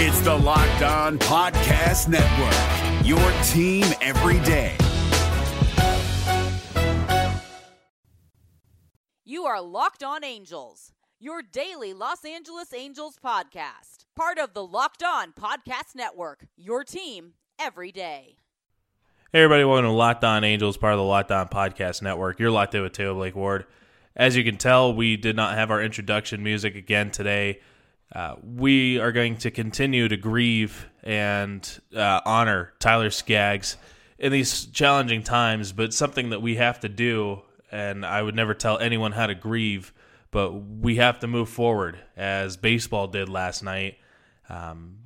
It's the Locked On Podcast Network, your team every day. You are Locked On Angels, your daily Los Angeles Angels podcast. Part of the Locked On Podcast Network, your team every day. Hey, everybody, welcome to Locked On Angels, part of the Locked On Podcast Network. You're locked in with Taylor Blake Ward. As you can tell, we did not have our introduction music again today. Uh, we are going to continue to grieve and uh, honor Tyler Skaggs in these challenging times, but something that we have to do, and I would never tell anyone how to grieve, but we have to move forward as baseball did last night. Um,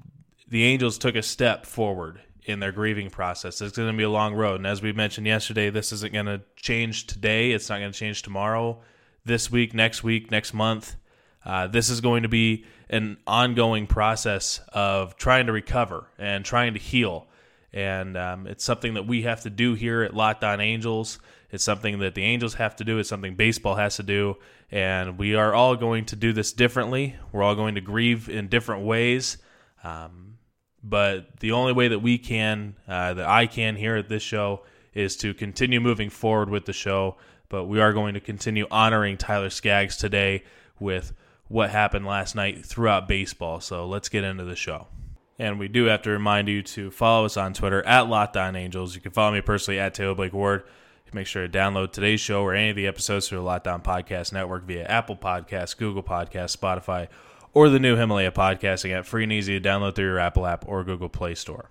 the Angels took a step forward in their grieving process. It's going to be a long road. And as we mentioned yesterday, this isn't going to change today. It's not going to change tomorrow, this week, next week, next month. Uh, this is going to be an ongoing process of trying to recover and trying to heal. And um, it's something that we have to do here at Locked On Angels. It's something that the Angels have to do. It's something baseball has to do. And we are all going to do this differently. We're all going to grieve in different ways. Um, but the only way that we can, uh, that I can here at this show, is to continue moving forward with the show. But we are going to continue honoring Tyler Skaggs today with what happened last night throughout baseball. So let's get into the show. And we do have to remind you to follow us on Twitter at Locked On Angels. You can follow me personally at Taylor Blake Ward. Make sure to download today's show or any of the episodes through the Locked On Podcast Network via Apple Podcasts, Google Podcasts, Spotify, or the new Himalaya podcasting app, free and easy to download through your Apple app or Google Play Store.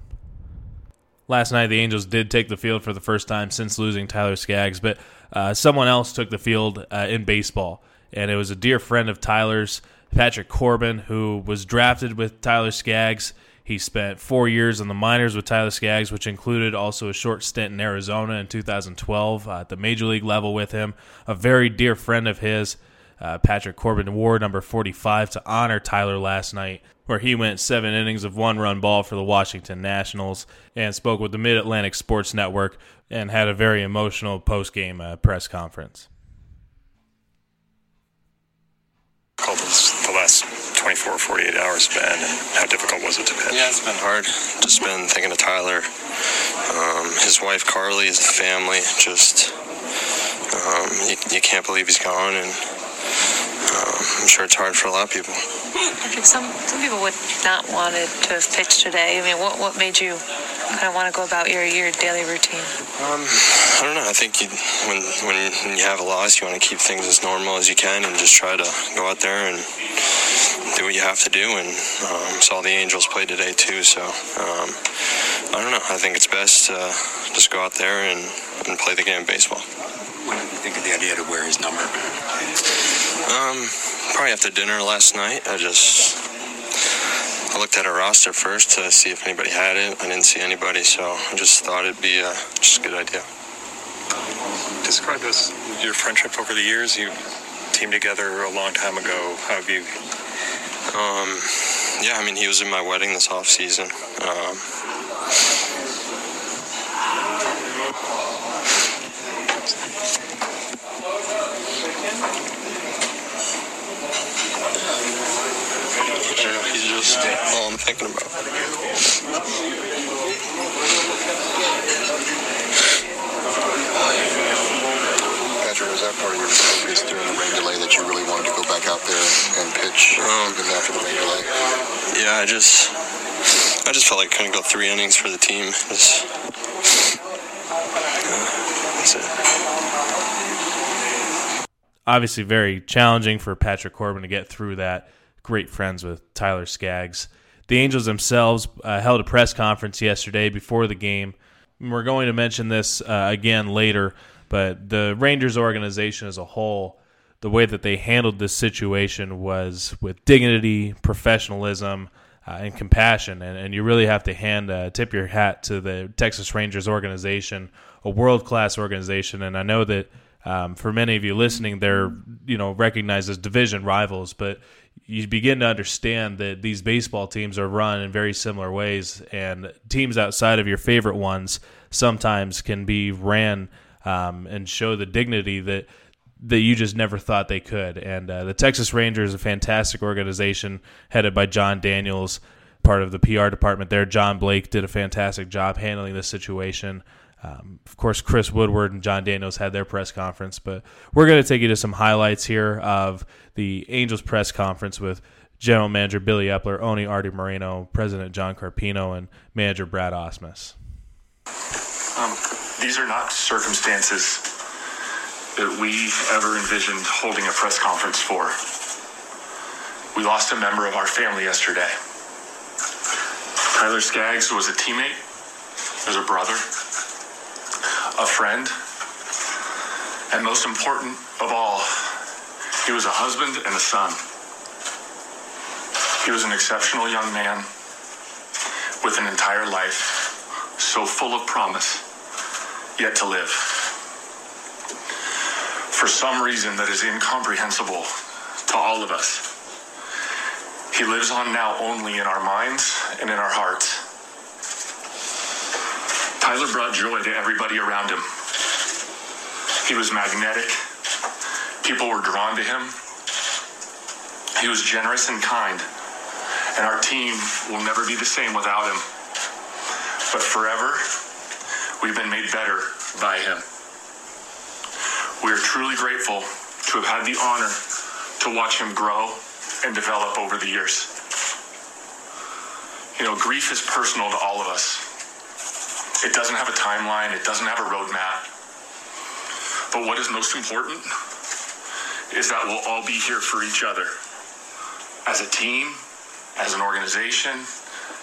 Last night, the Angels did take the field for the first time since losing Tyler Skaggs, but uh, someone else took the field uh, in baseball, and it was a dear friend of Tyler's, Patrick Corbin, who was drafted with Tyler Skaggs. He spent four years in the minors with Tyler Skaggs, which included also a short stint in Arizona in 2012 uh, at the major league level with him. A very dear friend of his uh, Patrick Corbin wore number 45 to honor Tyler last night, where he went seven innings of one run ball for the Washington Nationals and spoke with the Mid Atlantic Sports Network and had a very emotional post game uh, press conference. the last 24 or 48 hours been and how difficult was it to pitch? Yeah, it's been hard. Just been thinking of Tyler, um, his wife Carli, his family. Just um, you, you, can't believe he's gone, and um, I'm sure it's hard for a lot of people. Some some people would not want to have pitched today. I mean, what what made you kind of want to go about your your daily routine? Um, I don't know. I think you, when when you have a loss, you want to keep things as normal as you can and just try to go out there and do what you have to do. And um, saw the Angels play today too. So um, I don't know. I think it's best to just go out there and, and play the game of baseball. When did you think of the idea to wear his number? Um, probably after dinner last night. I just I looked at a roster first to see if anybody had it. I didn't see anybody, so I just thought it'd be a, just a good idea. Describe us your friendship over the years. You teamed together a long time ago. How have you? Um, yeah, I mean, he was in my wedding this off season. Um, just all I'm thinking about. Patrick, was that part of your focus during the rain delay that you really wanted to go back out there and pitch um, even after the rain delay? Yeah, I just, I just felt like I couldn't go three innings for the team. Just, uh, that's it obviously very challenging for Patrick Corbin to get through that great friends with Tyler Skaggs. The Angels themselves uh, held a press conference yesterday before the game. We're going to mention this uh, again later, but the Rangers organization as a whole, the way that they handled this situation was with dignity, professionalism, uh, and compassion. And, and, you really have to hand uh, tip your hat to the Texas Rangers organization, a world class organization. And I know that um, for many of you listening, they're you know recognized as division rivals, but you begin to understand that these baseball teams are run in very similar ways, and teams outside of your favorite ones sometimes can be ran um, and show the dignity that that you just never thought they could. And uh, the Texas Rangers, a fantastic organization headed by Jon Daniels. part of the PR department there. John Blake did a fantastic job handling this situation. Um, of course, Chris Woodward and Jon Daniels had their press conference, but we're going to take you to some highlights here of the Angels press conference with General Manager Billy Eppler, Oni Artie Moreno, President John Carpino, and Manager Brad Ausmus. Um, these are not circumstances that we ever envisioned holding a press conference for. We lost a member of our family yesterday. Tyler Skaggs was a teammate, was a brother, a friend, and most important of all, he was a husband and a son. He was an exceptional young man with an entire life so full of promise yet to live. For some reason that is incomprehensible to all of us, he lives on now only in our minds and in our hearts. Tyler brought joy to everybody around him. He was magnetic. People were drawn to him. He was generous and kind. And our team will never be the same without him. But forever, we've been made better by him. We are truly grateful to have had the honor to watch him grow and develop over the years. You know, grief is personal to all of us. It doesn't have a timeline, it doesn't have a roadmap. But what is most important is that we'll all be here for each other as a team, as an organization,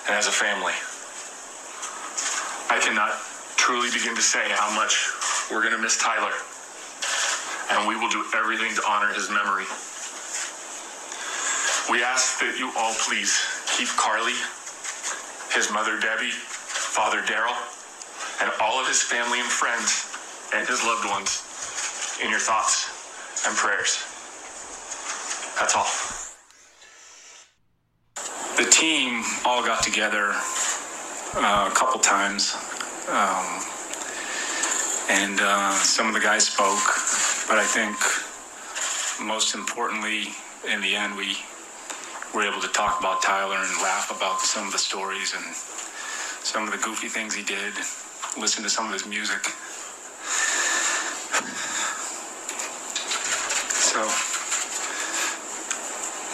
and as a family. I cannot truly begin to say how much we're going to miss Tyler, and we will do everything to honor his memory. We ask that you all please keep Carli, his mother Debbie, Father Daryl, and all of his family and friends and his loved ones in your thoughts and prayers. That's all. The team all got together uh, a couple times, um, and uh, some of the guys spoke, but I think most importantly, in the end, we were able to talk about Tyler and laugh about some of the stories and some of the goofy things he did, listen to some of his music. So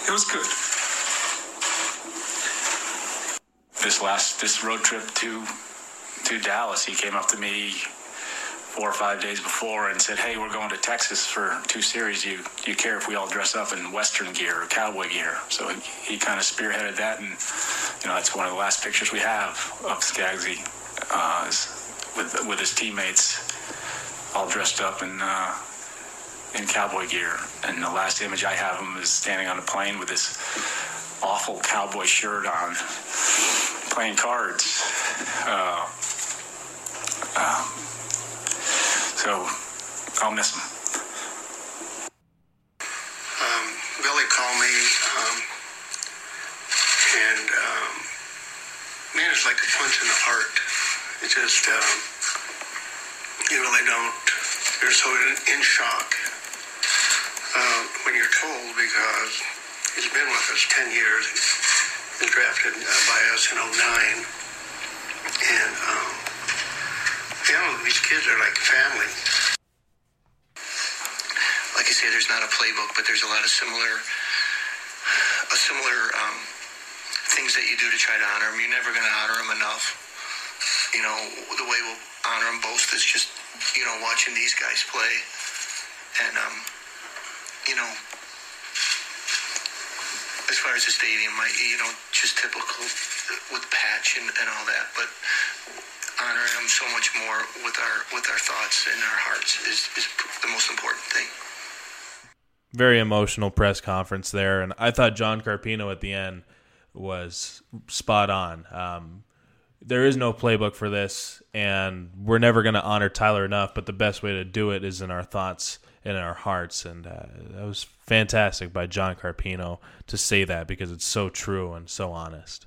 it was good. This last this road trip to to Dallas, he came up to me four or five days before and said, "Hey, we're going to Texas for two series. You you care if we all dress up in Western gear or cowboy gear?" So he, he kind of spearheaded that, and you know that's one of the last pictures we have of Skaggsy uh, with with his teammates, all dressed up in uh, in cowboy gear. And the last image I have of him is standing on a plane with this awful cowboy shirt on, playing cards. Uh, um, so I'll miss him. Um, Billy called me, um, and um, man, it's like a punch in the heart. It just, um, you really don't. You're so in, in shock uh, when you're told because he's been with us 10 years. He was drafted uh, by us in 09. And, um, you know, these kids are like family. Like I say, there's not a playbook, but there's a lot of similar, a similar um, things that you do to try to honor them. You're never going to honor them enough. You know, the way we'll honor them most is just, you know, watching these guys play. And, um, you know, as far as the stadium, I, you know, just typical with patch and, and all that, but honoring them so much more with our with our thoughts and our hearts is, is the most important thing. Very emotional press conference there, and I thought John Carpino at the end was spot on. Um, there is no playbook for this, and we're never going to honor Tyler enough. But the best way to do it is in our thoughts and in our hearts, and uh, that was fantastic by John Carpino to say that because it's so true and so honest.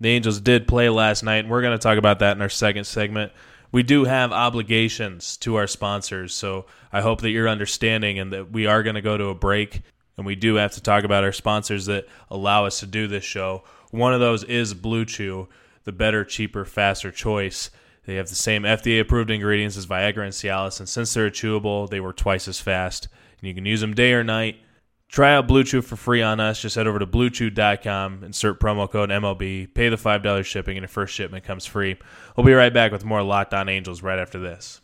The Angels did play last night, and we're going to talk about that in our second segment. We do have obligations to our sponsors, so I hope that you're understanding and that we are going to go to a break and we do have to talk about our sponsors that allow us to do this show. One of those is Blue Chew, the better, cheaper, faster choice. They have the same FDA approved ingredients as Viagra and Cialis, and since they're chewable, they work twice as fast. And you can use them day or night. Try out Blue Chew for free on us. Just head over to bluechew.com, insert promo code MLB, pay the $5 shipping, and your first shipment comes free. We'll be right back with more Locked On Angels right after this.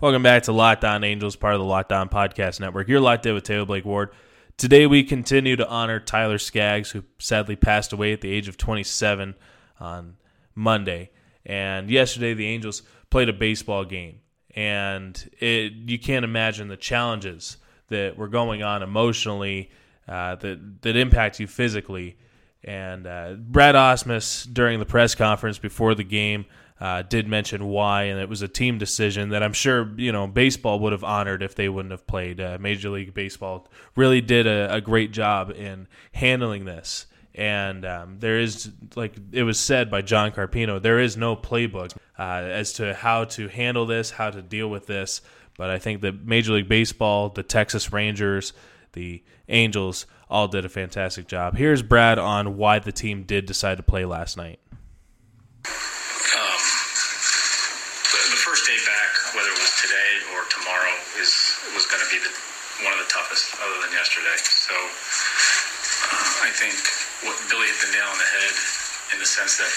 Welcome back to Locked On Angels, part of the Locked On Podcast Network. You're locked in with Taylor Blake Ward. Today we continue to honor Tyler Skaggs, who sadly passed away at the age of 27 on Monday. And yesterday the Angels played a baseball game, and it, you can't imagine the challenges that were going on emotionally uh, that that impact you physically. And uh, Brad Ausmus during the press conference before the game uh, did mention why, and it was a team decision that I'm sure you know baseball would have honored if they wouldn't have played. Uh, Major League Baseball really did a, a, great job in handling this. And um, there is, like it was said by John Carpino, there is no playbook uh, as to how to handle this, how to deal with this. But I think that Major League Baseball, the Texas Rangers, the Angels all did a fantastic job. Here's Brad on why the team did decide to play last night. Um, the first day back, whether it was today or tomorrow, is was going to be the, one of the toughest, other than yesterday. So uh, I think what Billy hit the nail on the head in the sense that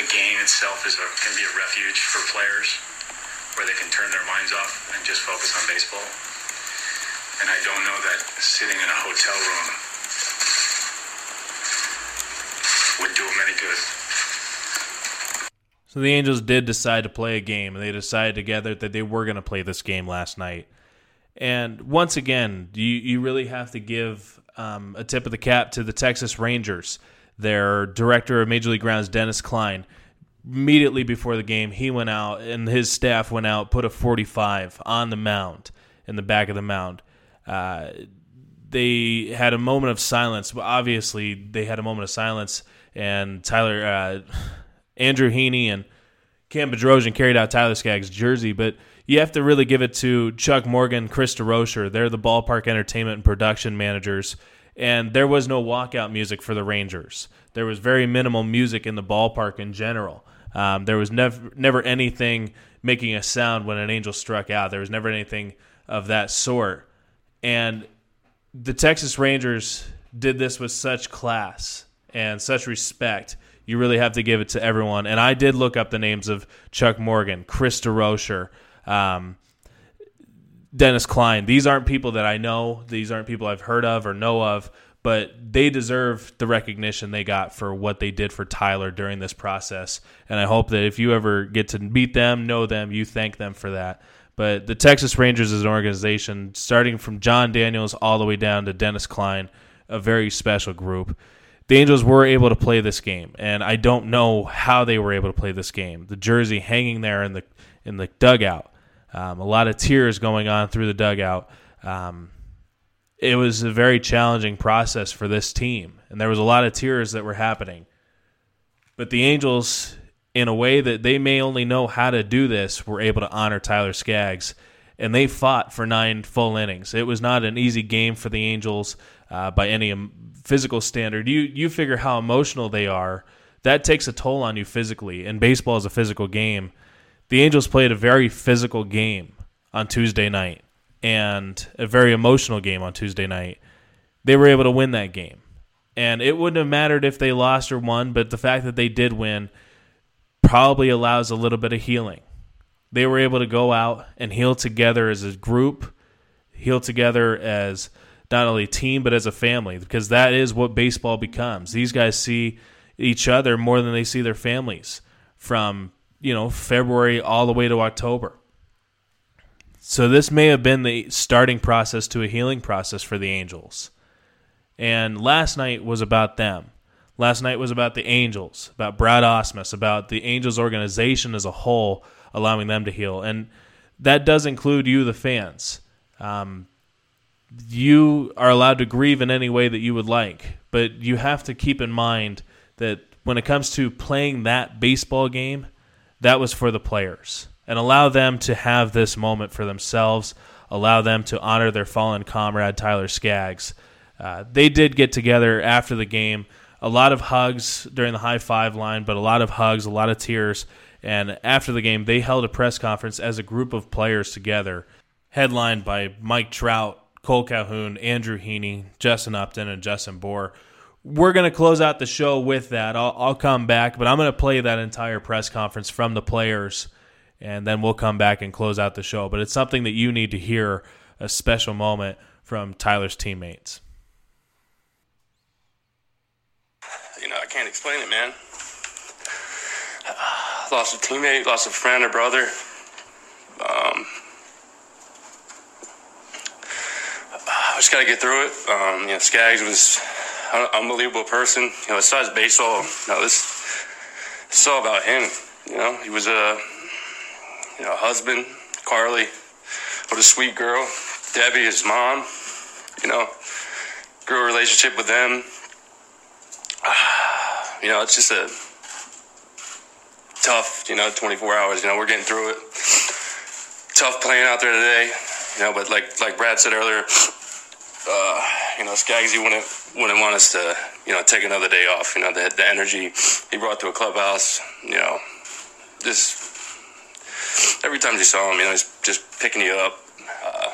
the game itself is a, can be a refuge for players where they can turn their minds off and just focus on baseball. And I don't know that sitting in a hotel room would do them any good. So the Angels did decide to play a game, and they decided together that they were going to play this game last night. And once again, you, you really have to give um, a tip of the cap to the Texas Rangers. Their director of Major League Grounds, Dennis Klein, immediately before the game, he went out and his staff went out, put a 45 on the mound, in the back of the mound. Uh, they had a moment of silence. Obviously, they had a moment of silence, and Tyler, uh, Andrew Heaney, and Cam Bedrosian carried out Tyler Skaggs' jersey, but you have to really give it to Chuck Morgan, Chris DeRocher. They're the ballpark entertainment and production managers, and there was no walkout music for the Rangers. There was very minimal music in the ballpark in general. Um, there was never never anything making a sound when an angel struck out. There was never anything of that sort. And the Texas Rangers did this with such class and such respect. You really have to give it to everyone. And I did look up the names of Chuck Morgan, Chris DeRocher, um, Dennis Klein. These aren't people that I know. These aren't people I've heard of or know of but they deserve the recognition they got for what they did for Tyler during this process. And I hope that if you ever get to meet them, know them, you thank them for that. But the Texas Rangers as an organization, starting from Jon Daniels all the way down to Dennis Klein, a very special group. The Angels were able to play this game, and I don't know how they were able to play this game. The jersey hanging there in the in the dugout, um, a lot of tears going on through the dugout. Um, it was a very challenging process for this team, and there was a lot of tears that were happening. But the Angels, in a way that they may only know how to do this, were able to honor Tyler Skaggs, and they fought for nine full innings. It was not an easy game for the Angels uh, by any physical standard. You you figure how emotional they are. That takes a toll on you physically, and baseball is a physical game. The Angels played a very physical game on Tuesday night and a very emotional game on Tuesday night, they were able to win that game. And it wouldn't have mattered if they lost or won, but the fact that they did win probably allows a little bit of healing. They were able to go out and heal together as a group, heal together as not only a team but as a family because that is what baseball becomes. These guys see each other more than they see their families from, you know, February all the way to October. So this may have been the starting process to a healing process for the Angels. And last night was about them. Last night was about the Angels, about Brad Ausmus, about the Angels organization as a whole, allowing them to heal. And that does include you, the fans. Um, you are allowed to grieve in any way that you would like, but you have to keep in mind that when it comes to playing that baseball game, that was for the players and allow them to have this moment for themselves. allow them to honor their fallen comrade Tyler Skaggs. Uh, they did get together after the game. A lot of hugs during the high five line, but a lot of hugs, a lot of tears. And after the game, they held a press conference as a group of players together, headlined by Mike Trout, Cole Calhoun, Andrew Heaney, Justin Upton, and Justin Bour. We're going to close out the show with that. I'll, I'll come back, but I'm going to play that entire press conference from the players, and then we'll come back and close out the show. But it's something that you need to hear a special moment from Tyler's teammates. You know, I can't explain it, man. Lost a teammate, lost a friend, a brother. Um, I just got to get through it. Um, you know, Skaggs was unbelievable person. You know, besides baseball, you know, this it's all about him. You know, he was a you know husband. Carli, what a sweet girl. Debbie, his mom. You know, grew a relationship with them. You know, it's just a tough. You know, 24 hours. You know, we're getting through it. Tough playing out there today. You know, but like like Brad said earlier, uh, you know, Skaggsy wouldn't wouldn't want us to, you know, take another day off. You know, the, the energy he brought to a clubhouse. You know, just every time you saw him, you know, he's just picking you up. Uh,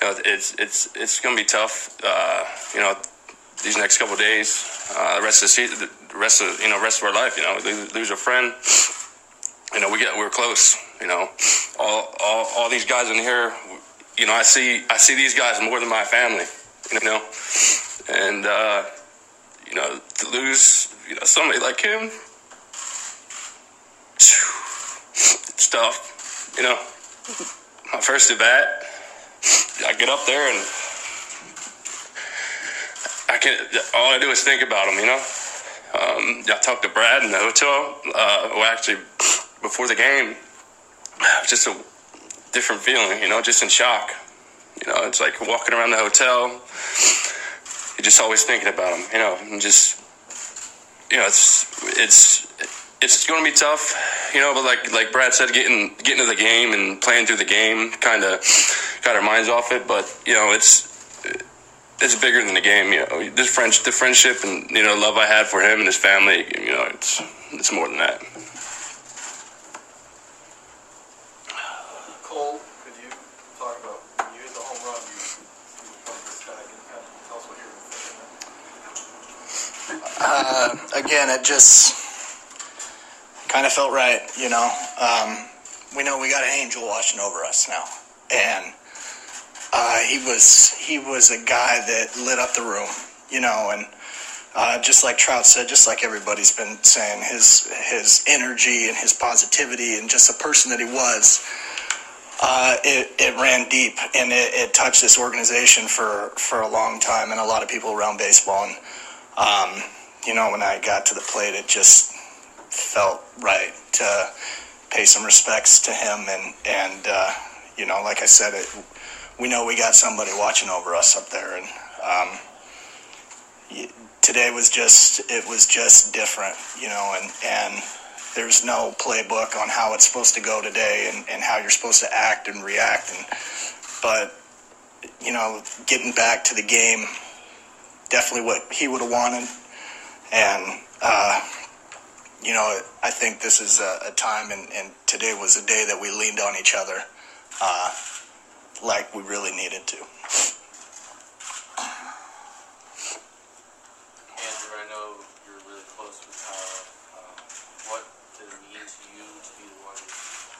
you know, it's it's it's gonna be tough. Uh, you know, these next couple days, uh, the rest of the season, the rest of you know, rest of our life. You know, lose, lose a friend. You know, we get we're close. You know, all all all these guys in here you know, I see I see these guys more than my family, you know, and uh, you know to lose you know somebody like him, it's tough, you know. My first at bat, I get up there and I can all I do is think about him, you know. Um, I talked to Brad in the hotel. Uh, well, actually, before the game, just a different feeling, you know, just in shock. You know, it's like walking around the hotel. You're just always thinking about them, you know, and just, you know, it's it's it's going to be tough, you know. But like like Brad said, getting getting to the game and playing through the game kind of got our minds off it. But you know, it's it's bigger than the game. You know, this French the friendship and you know love I had for him and his family. You know, it's it's more than that. Cole, could you talk about when you hit the home run? You, you were from this guy. Can you kind of tell us what you were thinking? Uh, again, it just kind of felt right, you know. Um, we know we got an angel watching over us now, and uh, he was he was a guy that lit up the room, you know, and uh, just like Trout said, just like everybody's been saying, his his energy and his positivity and just the person that he was. Uh, it, it ran deep and it, it touched this organization for, for a long time and a lot of people around baseball. And, um, you know, when I got to the plate, it just felt right to pay some respects to him. And, and uh, you know, like I said, it, we know we got somebody watching over us up there. And um, today was just, it was just different, you know, and, and there's no playbook on how it's supposed to go today and, and how you're supposed to act and react. And, but, you know, getting back to the game, definitely what he would have wanted. And, uh, you know, I think this is a, a time, and, and today was a day that we leaned on each other uh, like we really needed to. Andrew, I know you're really close with Tyler. Um, what did it mean to you to be the one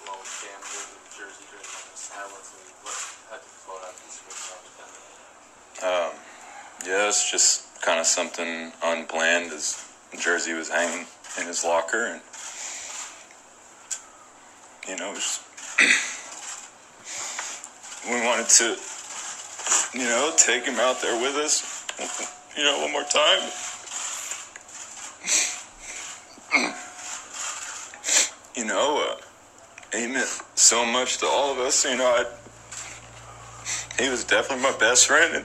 along with Cam here in Jersey during the moment of silence, and what had to float out these scripts on the Um, yeah, it's just kind of something unplanned as Jersey was hanging in his locker, and you know, we wanted to, you know, take him out there with us, you know, one more time. you know, uh, he meant so much to all of us. You know, I, he was definitely my best friend, and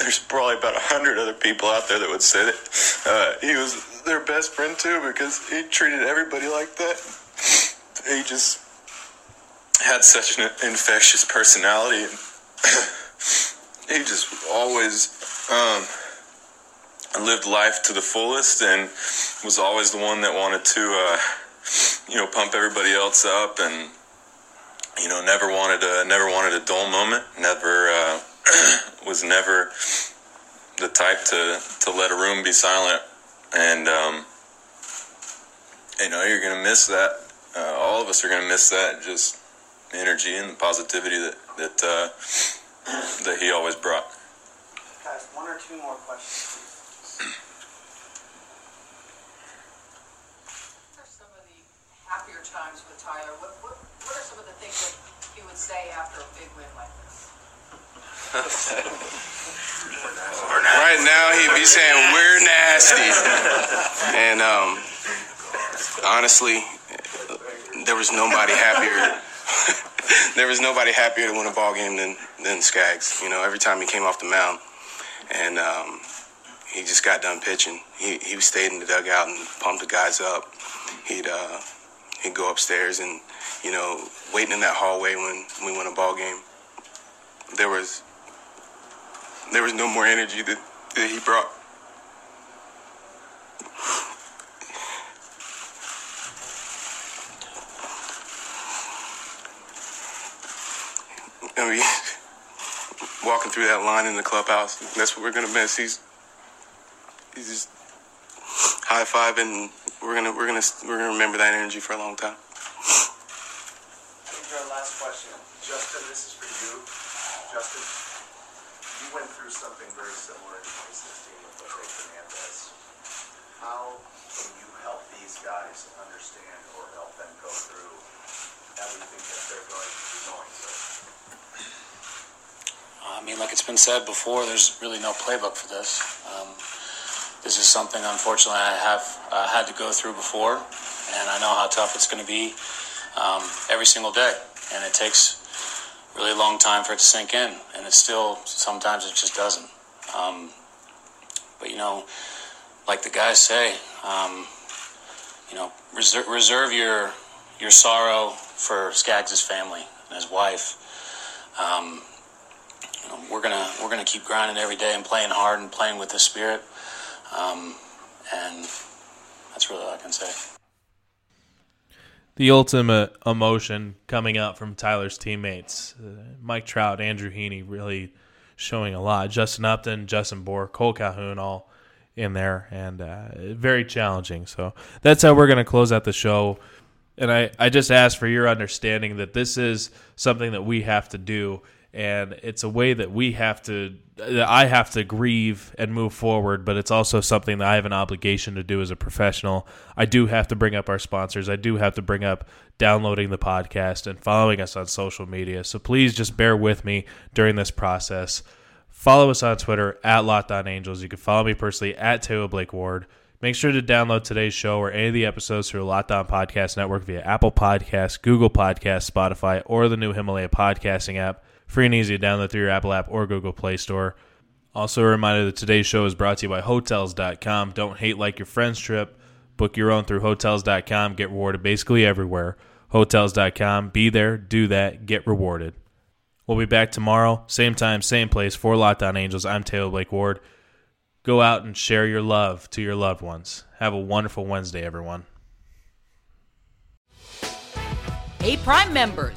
there's probably about a hundred other people out there that would say that uh, he was their best friend too because he treated everybody like that. he just had such an infectious personality. And he just always um, lived life to the fullest and was always the one that wanted to, uh, you know, pump everybody else up and you know never wanted a never wanted a dull moment. Never uh, was never the type to to let a room be silent and. Um, you know, you're going to miss that. Uh, all of us are going to miss that. Just energy and the positivity that that uh, that he always brought. Guys, one or two more questions, please. What are some of the happier times with Tyler? What, what, what are some of the things that he would say after a big win like this? Right now, he'd be saying we're nasty, and um, honestly, there was nobody happier. there was nobody happier to win a ball game than than Skaggs. You know, every time he came off the mound, and um, he just got done pitching. He he stayed in the dugout and pumped the guys up. He'd uh, he'd go upstairs and you know waiting in that hallway when we won a ball game. There was there was no more energy that, that he brought. I mean, walking through that line in the clubhouse, that's what we're gonna miss. He's he's just high fiving. We're gonna we're gonna we're gonna remember that energy for a long time. I think our last question. Justin, this is for you. Justin, you went through something very similar in 2016 with Jose Fernandez. How can you help these guys understand or help them go through everything that they're going to be going through? I mean, like it's been said before, there's really no playbook for this. Um, this is something, unfortunately, I have uh, had to go through before, and I know how tough it's going to be um, every single day. And it takes really long time for it to sink in, and it still sometimes it just doesn't. Um, but you know, like the guys say, um, you know, reserve, reserve your your sorrow for Skaggs' family and his wife. Um, you know, we're gonna we're gonna keep grinding every day and playing hard and playing with the spirit, um, and that's really all I can say. The ultimate emotion coming out from Tyler's teammates, uh, Mike Trout, Andrew Heaney, really showing a lot. Justin Upton, Justin Bour, Cole Calhoun, all in there, and uh, very challenging. So that's how we're going to close out the show. And I, I just ask for your understanding that this is something that we have to do and it's a way that we have to that I have to grieve and move forward but it's also something that I have an obligation to do as a professional. I do have to bring up our sponsors. I do have to bring up downloading the podcast and following us on social media. So please just bear with me during this process. Follow us on Twitter at Locked. You can follow me personally at Taylor Blake Ward. Make sure to download today's show or any of the episodes through Locked Podcast Network via Apple Podcasts, Google Podcasts, Spotify, or the new Himalaya podcasting app. Free and easy to download through your Apple app or Google Play Store. Also, a reminder that today's show is brought to you by Hotels.com. Don't hate like your friend's trip. Book your own through Hotels.com. Get rewarded basically everywhere. Hotels.com. Be there, do that, get rewarded. We'll be back tomorrow, same time, same place for Locked On Angels. I'm Taylor Blake Ward. Go out and share your love to your loved ones. Have a wonderful Wednesday, everyone. Hey, Prime members,